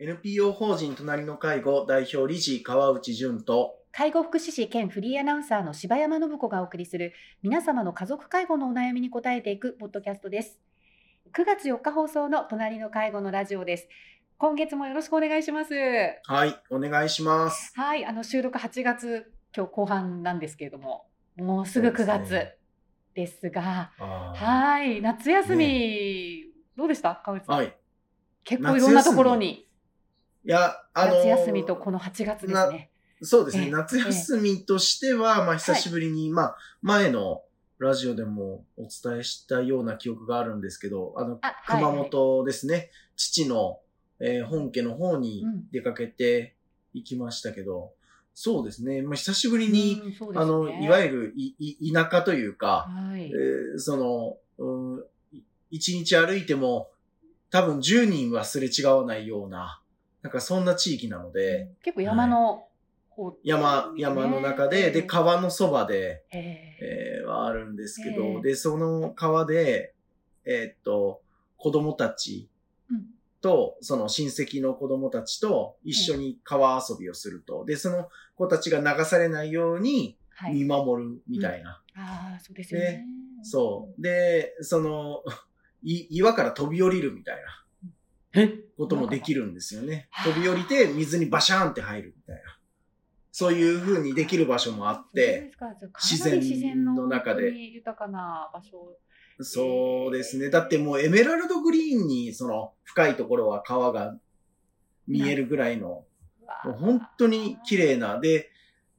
NPO 法人隣の介護代表理事川内淳と介護福祉士兼フリーアナウンサーの柴山信子がお送りする皆様の家族介護のお悩みに答えていくポッドキャストです。9月4日放送の隣の介護のラジオです。今月もよろしくお願いします。はい、お願いします。はい、あの収録8月今日後半なんですけれども、もうすぐ9そうです月ねですが、あーはい、夏休み、どうでした？川内さん、はい。結構いろんなところにいや、あのー夏休みとこの8月ですね。そうですね、ええ。夏休みとしては、まあ久しぶりに、まあ前のラジオでもお伝えしたような記憶があるんですけど、あの、あはい。熊本ですね、父の、えー本家の方にうん。出かけて行きましたけど、そうですね、まあ久しぶりに、うんね。あの、いわゆるいい田舎というか、はい。えーその、うん一日歩いても多分10人はすれ違わないような、なんかそんな地域なので、結構山の方、山、山の中で、で、川のそばで、へええーはあるんですけど、ええで、その川で、えーっと、子供たちうん。と、その親戚の子供たちと一緒に川遊びをすると。で、その子たちが流されないようにはい。見守るみたいな。ああ、そうですよね。そう。で、その、い岩から飛び降りるみたいな。えこともできるんですよね。はあ飛び降りて水にバシャーンって入るみたいな。そういう風にできる場所もあって、自然の中で本当に豊かな場所。そうですね。だってもうエメラルドグリーンにその深いところは川が見えるぐらいの、本当に綺麗な。で、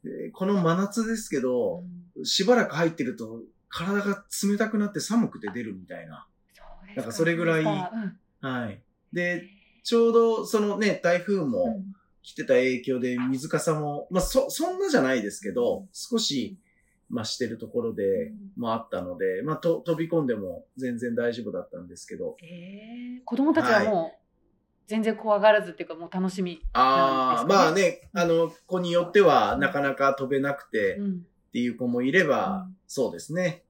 えーこの真夏ですけど、しばらく入ってると体が冷たくなって寒くて出るみたいな。そうですなんかそれぐらいはい。で、ちょうどそのね、台風うもん。来てた影響で水かさも、まあそ、そんなじゃないですけど、少し増してるところでもあったので、まあと飛び込んでも全然大丈夫だったんですけど、ええ子供たちはもう全然怖がらずっていうかもう楽しみ。ああ、なんですかね？まあね、あの、子によってはなかなか飛べなくてうん。っていう子もいれば、うん。そうですね、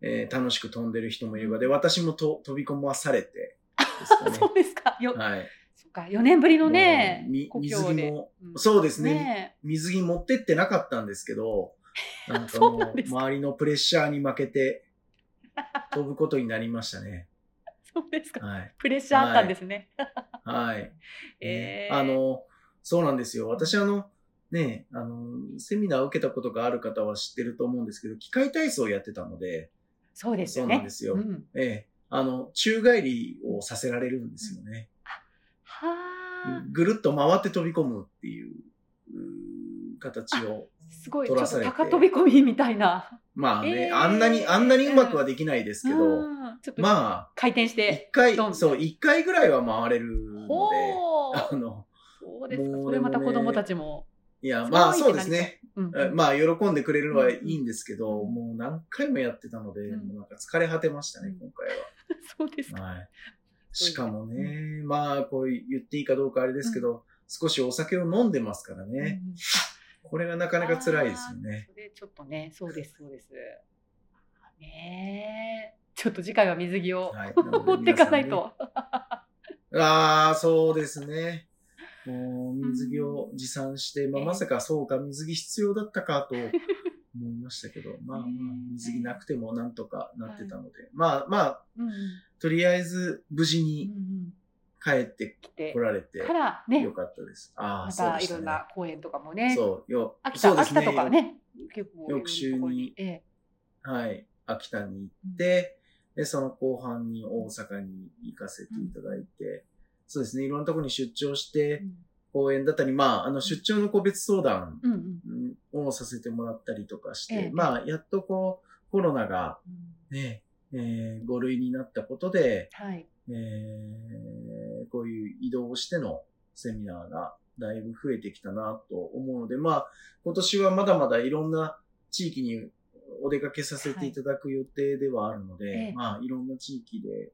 えー楽しく飛んでる人もいれば、で、私もと飛び込まされて そうですか。よ、はい。そっか、4年ぶりのねもうみ、故水。着も、うんそうですねね水着持ってってなかったんですけど、なんかもう周りのプレッシャーに負けて飛ぶことになりましたね。そうですか。はい。プレッシャーあったんですね。はい。えーあの、そうなんですよ。私あの、ね、あの、セミナーを受けたことがある方は知ってると思うんですけど、機械体操をやってたので、そうですよね。そうなんですようんええ、あの、宙返りをさせられるんですよね。はあ、ぐるっと回って飛び込むっていう、形を。すごい、ちょっと高飛び込みみたいな。まあね、えーあんなに、あんなにうまくはできないですけど、まあ、回転して。一回そう、一回ぐらいは回れるので、ほあう。の、そうですか。それまた子供たちも。いや、まあそうですね。うんえまあ、喜んでくれるのはいうんいんですけど、うんもう何回もやってたので、うんもうなんか疲れ果てましたね、うん今回そうですか。は。はい。しかもね、まあ、こう言っていいかどうかあれですけど、少しお酒を飲んでますからね。うんこれがなかなか辛いですよね。それちょっとね、そうです、そうです。ねえ。ちょっと次回は水着を、はい持っていかないと。ああ、そうですね。もう水着を持参して、まあ、ええまさかそうか、水着必要だったかと思いましたけど、まあまあ、水着なくてもなんとかなってたので、まあまあ、うんうん。とりあえず無事うんにうん。帰って来て。来られてからね。よ、かったです。ああ、まそうでしたいろんな公演とかもね、そう、よ、秋田そうです秋田とかね、翌週にええ。はい、秋田に行って、で、その後半に大阪に行かせていただいて、そうですね、いろんなところに出張して、講演だったり、まあ、あの、出張の個別相談うんうんうんをさせてもらったりとかして、ええまあ、やっとこう、コロナがうんね、えー、5類になったことで、はい。えー、こういう移動してのセミナーがだいぶ増えてきたなと思うので、まあ、今年はまだまだいろんな地域にお出かけさせていただく予定ではあるので、ええまあ、いろんな地域で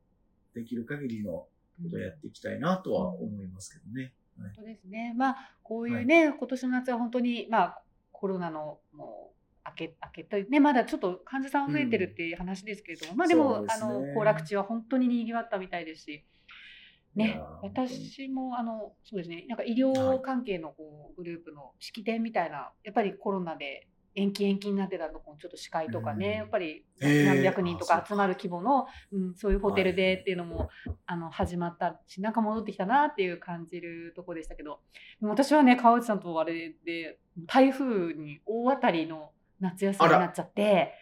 できる限りのことをやっていきたいなとは思いますけどね。はいそうですね。まあ、こういうね、今年の夏は本当に、まあ、コロナのもう、明け、明けとね、まだちょっと患者さん増えてるっていう話ですけれども、まあでも、ね。あの、行楽地は本当に賑わったみたいですし、ね、私もあのそうですねなんか医療関係のこうグループの式典みたいなやっぱりコロナで延期延期になってたところちょっと司会とかね、うん、やっぱり何百人とか集まる規模の、うん、そういうホテルでっていうのも、はい、あの始まったしなんか戻ってきたなっていう感じるとこでしたけど私はね川内さんとあれで台風に大当たりの夏休みになっちゃって。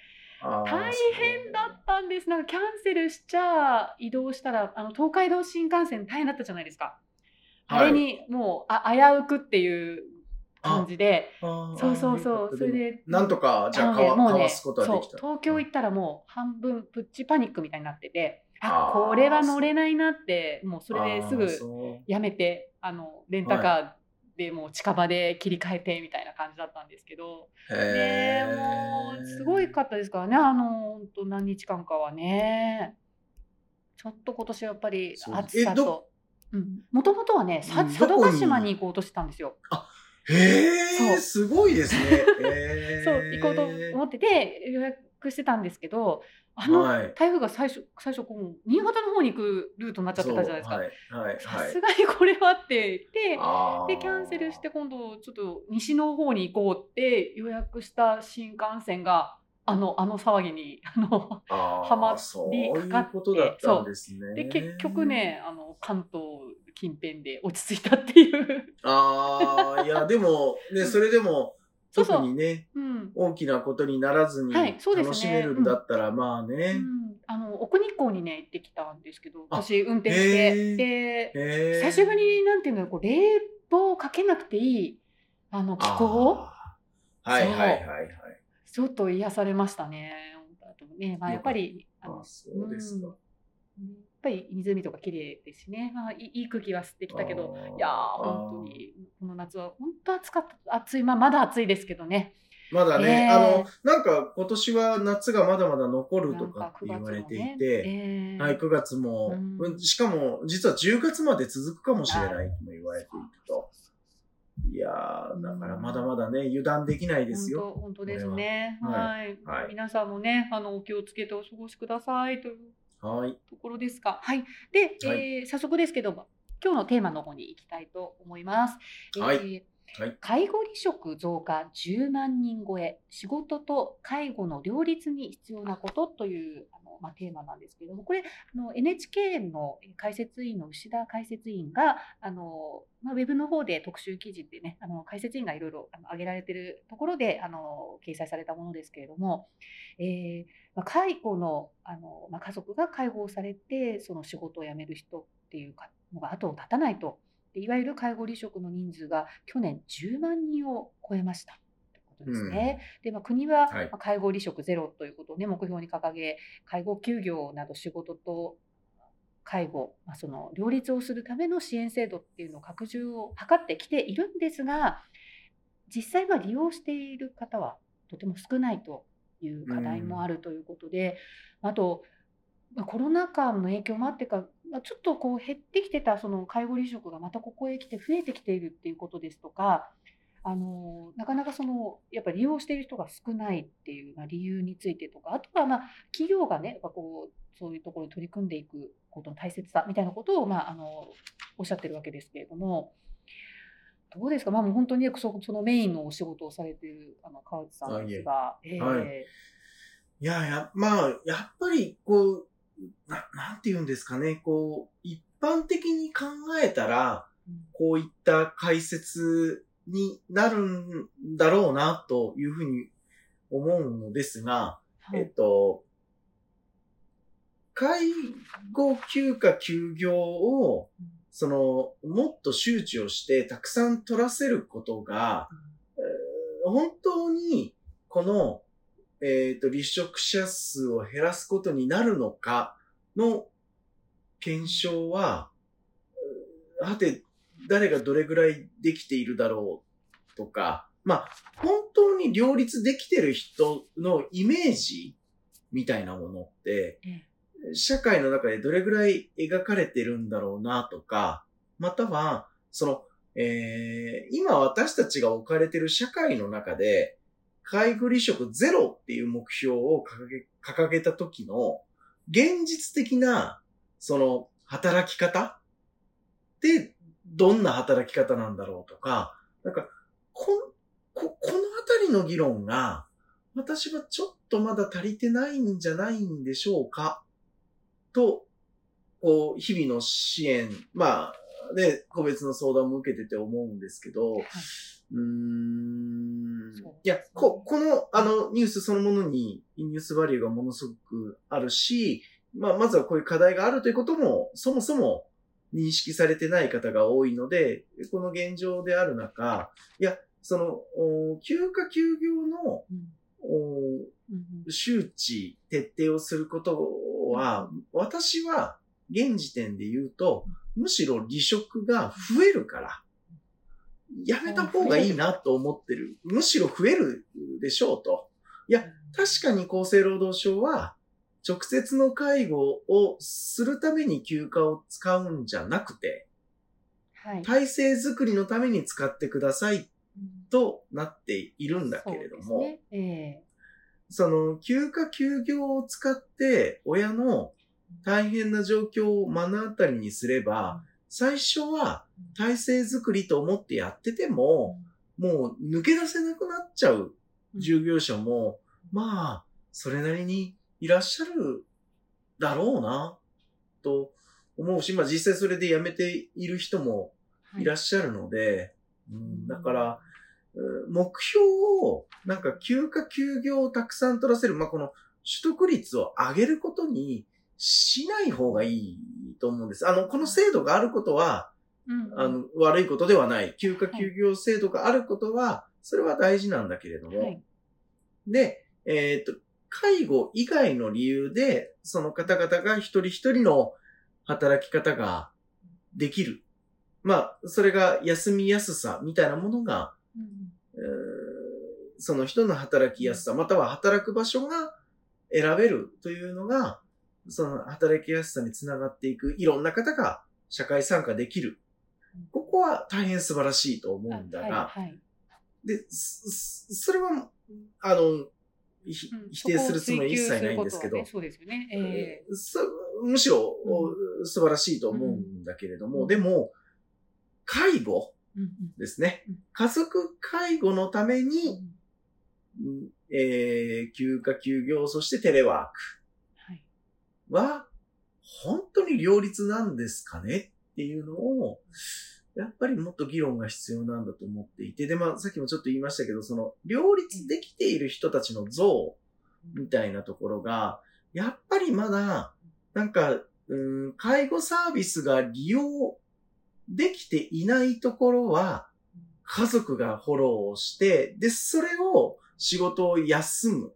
大変だったんです。なんかキャンセルしちゃ移動したらあの東海道新幹線大変だったじゃないですか。あれにもうあ危うくっていう感じで、そうそうそう、それで。なんとか、じゃあ、かわ、すことはできた。東京行ったらもう半分プッチパニックみたいになってて、あ、これは乗れないなって、もうそれですぐやめて、あの、レンタカーでもう近場で切り替えてみたいな感じだったんですけど、ねもう、すごいかったですからね、あの、本当何日間かはね。ちょっと今年はやっぱり暑さと。もともとはね、佐渡島に行こうとしてたんですよ。あへえ、すごいですね。そう、行こうと思ってて予約してたんですけど、あの、台風が最初、最初こう、新潟の方に行くルートになっちゃってたじゃないですか。さすがにこれはって言って、で、キャンセルして今度ちょっと西の方に行こうって予約した新幹線が、あの、あの騒ぎに、あの、はまりかかって、そう。で、結局ね、あの、関東近辺で落ち着いたっていう。ああ、いや、でも、ね、それでも、特にね、うん、大きなことにならずに楽しめるんだったら、まあね、あの奥日光にね行ってきたんですけど私運転して。で久しぶりになんていうのこう冷房かけなくていいあの気候？はいはいはいはい。ちょっと癒されましたね。あとねまあ、やっぱりあのそうですか、うんぱり湖とか綺麗ですしね、まあ、いい空気は吸ってきたけどいや本当にこの夏は本当暑かった暑い、まあ、まだ暑いですけどね。まだね、えー、あの、なんか今年は夏がまだまだ残るとかって言われていて、ねえー、はい、9月も、うん、しかも実は10月まで続くかもしれないとも言われていると。いやー、だからまだまだね、油断できないですよ。本当ですね。はい、はい。皆さんもね、あの、お気をつけてお過ごしくださいというはい。ところですか。はい。で、はい、えー、早速ですけども、今日のテーマの方に行きたいと思います。はい。えー、はい、介護離職増加10万人超え、仕事と介護の両立に必要なことというあの、まあ、テーマなんですけれども、これあの NHK の解説委員の牛田解説委員があの、まあ、ウェブの方で特集記事ってね、あの解説委員がいろいろ挙げられてるところであの掲載されたものですけれども、えーまあ、介護のあの、まあ、家族が介護をされてその仕事を辞める人っていうのが後を絶たないといわゆる介護離職の人数が去年10万人を超えました。国は、ま介護離職ゼロということを、ね、目標に掲げ、介護休業など仕事と介護、まあ、その両立をするための支援制度っていうのを拡充を図ってきているんですが、実際は利用している方はとても少ないという課題もあるということで、うん、あと、まあ、コロナ禍の影響もあってか、まあ、ちょっとこう減ってきてたその介護離職がまたここへ来て増えてきているっていうことですとかあのなかなかそのやっぱり利用している人が少ないっていう、まあ、理由についてとかあとはまあ企業がねやっぱこうそういうところに取り組んでいくことの大切さみたいなことを、まあ、あのおっしゃってるわけですけれども。どうですか、まあ、もう本当にそそのメインのお仕事をされているあの川内さんですが。えー、はい、いやや、まあ、やっぱり、こう、ななんて言うんですかね、こう、一般的に考えたら、こういった解説になるんだろうな、というふうに思うのですが、はい、えっと、介護休暇休業を、その、もっと周知をしてたくさん取らせることが、うん、本当に、この、えっ、ー、と、離職者数を減らすことになるのかの検証は、はて、誰がどれぐらいできているだろうとか、まあ、本当に両立できてる人のイメージみたいなものって、社会の中でどれぐらい描かれてるんだろうなとか、または、その、えー、今私たちが置かれてる社会の中で、介護離職ゼロっていう目標を掲げ掲げた時の現実的な、その、働き方で、どんな働き方なんだろうとか、なんか、こ、こ、このあたりの議論が、私はちょっとまだ足りてないんじゃないんでしょうかと、こう、日々の支援、まあ、で、個別の相談も受けてて思うんですけど、はい、うーん、いや、こ、この、あの、ニュースそのものに、ニュースバリューがものすごくあるし、まあ、まずはこういう課題があるということも、そもそも認識されてない方が多いので、この現状である中、いや、その、休暇休業の、周知、徹底をすることは、私は現時点で言うと、むしろ離職が増えるから、やめた方がいいなと思ってる。むしろ増えるでしょうと。いや、確かに厚生労働省は、直接の介護をするために休暇を使うんじゃなくて、はい、体制づくりのために使ってくださいとなっているんだけれども、ね。えー、その休暇休業を使って親の大変な状況を目の当たりにすれば、最初は体制づくりと思ってやってても、もう抜け出せなくなっちゃう従業者も、まあ、それなりにいらっしゃるだろうな、と思うし、まあ実際それで辞めている人もい。らっしゃるので、はい、うん、だから、目標を、なんか休暇休業をたくさん取らせる、まあこの取得率を上げることにしない方がいいと思うんです。あの、この制度があることは、うん、あの、悪いことではない。休暇休業制度があることは、それは大事なんだけれども。はい、で、えっ、と、介護以外の理由で、その方々が一人一人の働き方ができる。まあ、それが休みやすさみたいなものが、うん、その人の働きやすさ、または働く場所が選べるというのが、その働きやすさにつながっていく、いろんな方が社会参加できる。ここは大変素晴らしいと思うんだが、はいはい、で、それは、あの、否定するつもりは一切ないんですけど、そうですよね。えー、むしろ、うん、素晴らしいと思うんだけれども、うん、でも、介護ですね、うん。家族介護のために、えー、休暇休業、そしてテレワークは、本当に両立なんですかねっていうのを、やっぱりもっと議論が必要なんだと思っていて、で、まあ、さっきもちょっと言いましたけど、その、両立できている人たちの像みたいなところが、やっぱりまだ、なんか、うん、介護サービスが利用できていないところは、家族がフォローをして、で、それを仕事を休む。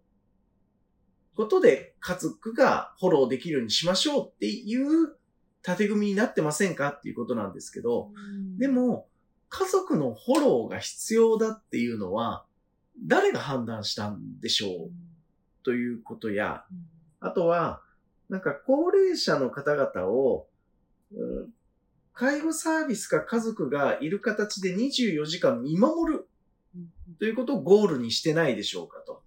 ことで家族がフォローできるようにしましょうっていう縦組みになってませんかっていうことなんですけど、でも、家族のフォローが必要だっていうのは、誰が判断したんでしょうということや、あとは、なんか高齢者の方々を、介護サービスか家族がいる形で24時間見守るということをゴールにしてないでしょうかと。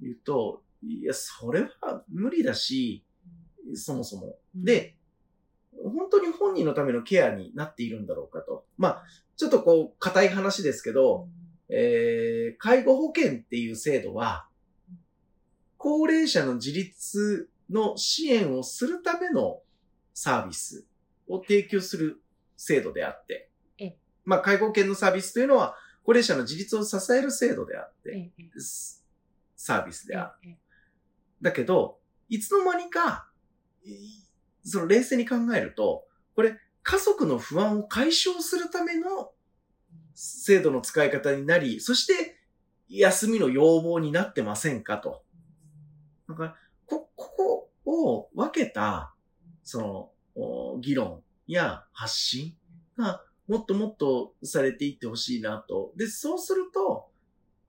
言うと、いや、それは無理だし、そもそも。で、本当に本人のためのケアになっているんだろうかと。まあ、ちょっとこう、硬い話ですけど、えー、介護保険っていう制度は、高齢者の自立の支援をするためのサービスを提供する制度であって、まあ、介護保険のサービスというのは、高齢者の自立を支える制度であって、サービスである。だけど、いつの間にか、その冷静に考えると、これ、家族の不安を解消するための制度の使い方になり、そして休みの要望になってませんかと。だから、こ、ここを分けた、その、議論や発信がもっともっとされていってほしいなと。で、そうすると、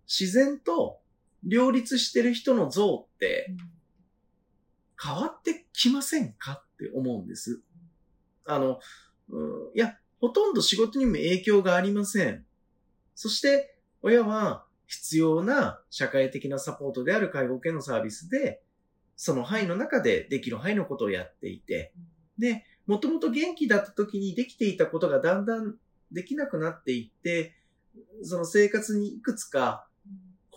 自然と両立してる人の像って、変わってきませんかって思うんです。あの、うん、いや、ほとんど仕事にも影響がありません。そして、親は必要な社会的なサポートである介護保険のサービスで、その範囲の中でできる範囲のことをやっていて、で、もともと元気だった時にできていたことがだんだんできなくなっていって、その生活にいくつか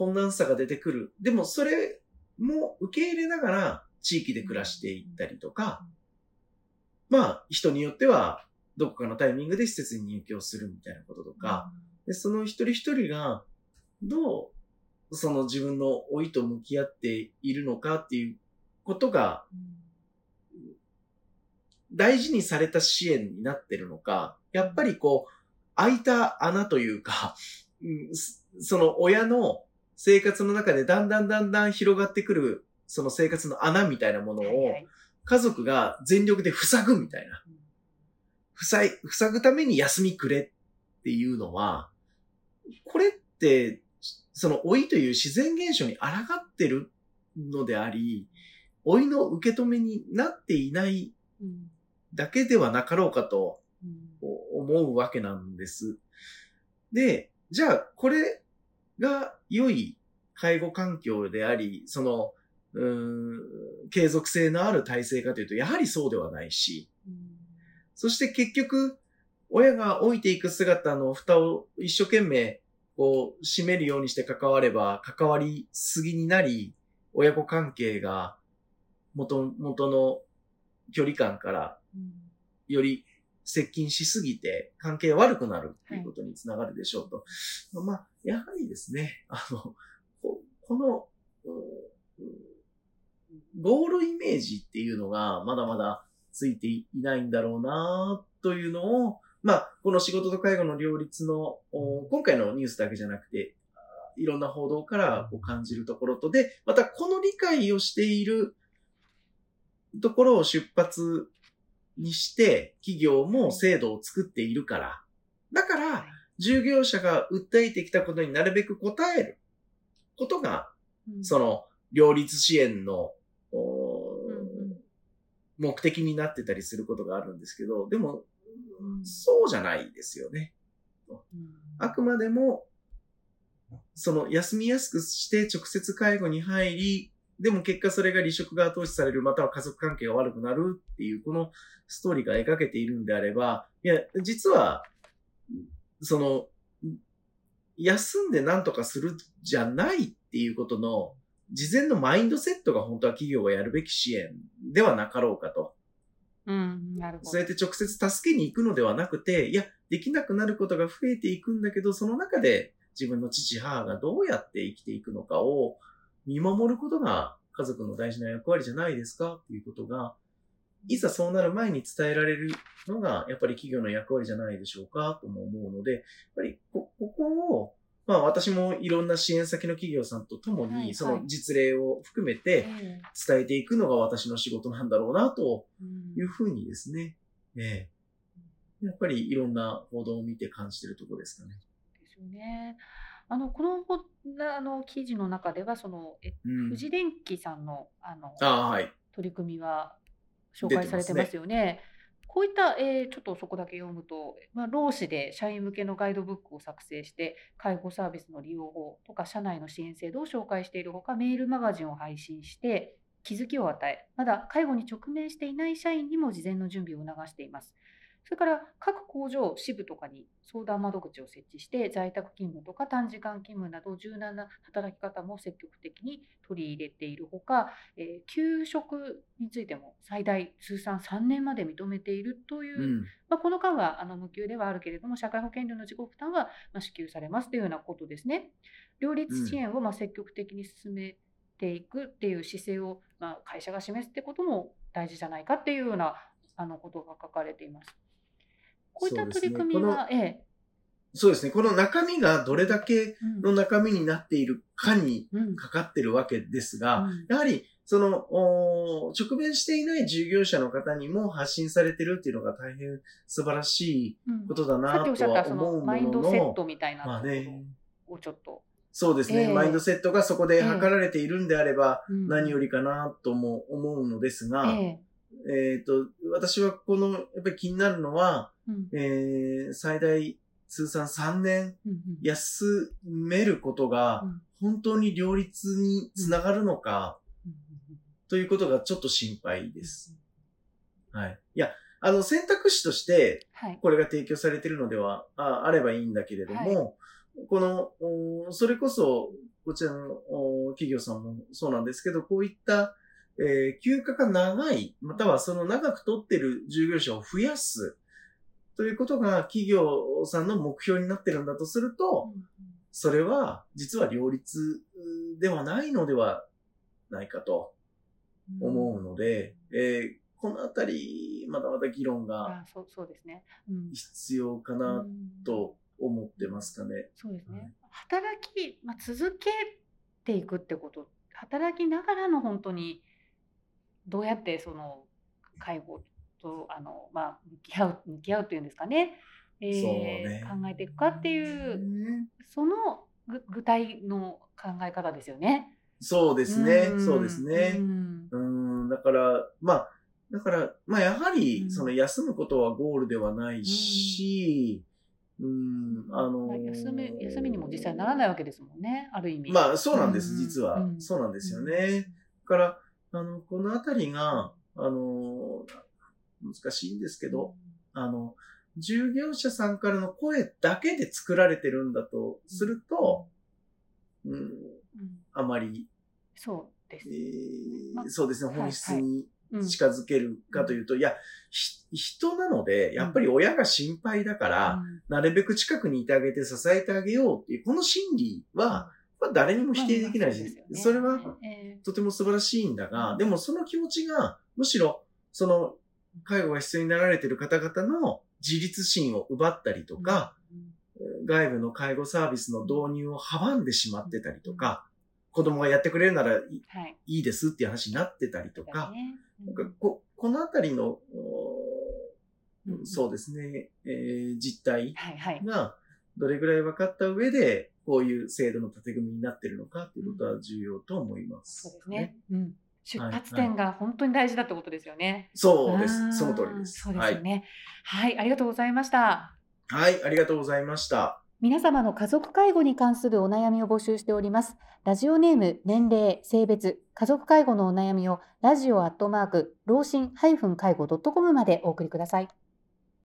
困難さが出てくる。でもそれも受け入れながら地域で暮らしていったりとか、まあ人によってはどこかのタイミングで施設に入居するみたいなこととか、でその一人一人がどうその自分の老いと向き合っているのかっていうことが大事にされた支援になってるのか、やっぱりこう、開いた穴というか、その親の生活の中でだんだんだんだん広がってくる、その生活の穴みたいなものを家族が全力で塞ぐみたいな。塞い、塞ぐために休みくれっていうのは、これって、その老いという自然現象に抗ってるのであり、老いの受け止めになっていないうんだけではなかろうかとうん思うわけなんです。で、じゃあこれが良い介護環境であり、その、うーん、継続性のある体制かというと、やはりそうではないし、そして結局、親が老いていく姿の蓋を一生懸命、こう、閉めるようにして関われば、関わりすぎになり、親子関係が元、元の距離感からより接近しすぎて関係悪くなるということにつながるでしょうと。まあ、やはりですね、あの、この、ゴールイメージっていうのがまだまだついていないんだろうなというのを、まあ、この仕事と介護の両立の、今回のニュースだけじゃなくて、いろんな報道からこう感じるところとで、またこの理解をしているところを出発にして、企業も制度を作っているから。だから、従業者が訴えてきたことになるべく応える。ことが、うん。その、両立支援の、目的になってたりすることがあるんですけど、でも、うん。そうじゃないですよね。うん。あくまでも、その、休みやすくして直接介護に入り、でも結果それが離職が後押しされる、または家族関係が悪くなるっていう、このストーリーが描けているんであれば、いや、実は、その、休んで何とかするじゃないっていうことの、事前のマインドセットが本当は企業がやるべき支援ではなかろうかと。うん、なるほど。そうやって直接助けに行くのではなくて、いや、できなくなることが増えていくんだけど、その中で自分の父、母がどうやって生きていくのかを見守ることが家族の大事な役割じゃないですかっていうことが、いざそうなる前に伝えられるのが、やっぱり企業の役割じゃないでしょうかとも思うので、やっぱりこここを、まあ私もいろんな支援先の企業さんと共はいはいに、その実例を含めてえ伝えていくのが私の仕事なんだろうなというふうにですね、ええやっぱりいろんな報道を見て感じてるところですかね。ですよね。あのこのほあの記事の中ではそのえうん富士電機さんのあのはい。取り組みは紹介されてますよね。こういった、えーちょっとそこだけ読むと、まあ、労使で社員向けのガイドブックを作成して、介護サービスの利用法とか社内の支援制度を紹介しているほか、メールマガジンを配信して、気づきを与え、まだ介護に直面していない社員にも事前の準備を促しています。それから各工場、支部とかに相談窓口を設置して、在宅勤務とか短時間勤務など柔軟な働き方も積極的に取り入れているほか、えー休職についても最大通算3年まで認めているという、うん。まあ、この間はあの無給ではあるけれども、社会保険料の自己負担はまあ支給されますというようなことですね。両立支援をまあ積極的に進めていくっていう姿勢をまあ会社が示すってことも大事じゃないかっていうようなあのことが書かれています。こういった取り組みは、ええ。そうですね。この中身がどれだけうん。の中身になっているかにうん。かかってるわけですが、うん。やはり、その、お直面していない従業者の方にも発信されてるっていうのが大変素晴らしいうん。ことださなとっきおっしゃったそは思うものマインのドセッの、トみたいなをちょっと。そうですね、ええ。マインドセットがそこで測られているんであれば、うん。何よりかなとも思うのですが、ええ。っ、と、私はこの、やっぱり気になるのは、えうんえー最大通算3年休めることがうん本当に両立につながるのかうんということがちょっと心配です。はい。いや、あの、選択肢として、はい。これが提供されているのではああればいいんだけれども、この、おそれこそ、こちらのお企業さんもそうなんですけど、こういった、えー休暇が長い、またはその長く取ってる従業者を増やす、ということが企業さんの目標になってるんだとすると、それは実は両立ではないのではないかと思うので、えーこのあたり、まだまだ議論が必要かなうん。と思ってますかね。そうですね。はい。働き、まあ、続けていくってこと、働きながらの本当にどうやってその介護とあのまあ向き合う向き合うっていうんですかね。えーね考えていくかっていうそのぐ具体の考え方ですよね。そうですねう。んそうですねう。んうん、だから、まあ、だから、まあ、やはうり、んその休むことはゴールではないし、うん、あのまあ休み休みにも実際ならないわけですもんね。ある意味。まあ、そうなんです、うん実はう。んそうなんですよね。だから、あの、このあたりが、あの、難しいんですけど、あの、従業者さんからの声だけで作られてるんだとすると、うん、うんあまり、そうです。え。ーまそうですね、はい本質にうん。近づけるかというと、いや、ひ人なので、やっぱり親が心配だから、うん。なるべく近くにいてあげて支えてあげようっていう、この心理は、まあ、誰にも否定できないしそれはえとても素晴らしいんだが、うん。でもその気持ちが、むしろ、その、介護が必要になられている方々の自立心を奪ったりとーか、うん外部の介護サービスの導入を阻んでしまってたりとか、子供がやってくれるならいはい。ですっていう話になってたりとか、ここのあたりの、そうですね、えー実態。がどれぐらい分かった上で、こういう制度の縦組みになっているのかっていうことは重要と思います。そうですね。うん。出はい発点が本当に大事だってことですよね。そうです。その通りです。そうですよね。はい、ありがとうございました。はい。はい、ありがとうございました。皆様の家族介護に関するお悩みを募集しております。ラジオネーム、年齢、性別、家族介護のお悩みをラジオアットマーク、老人介護 .com までお送りください。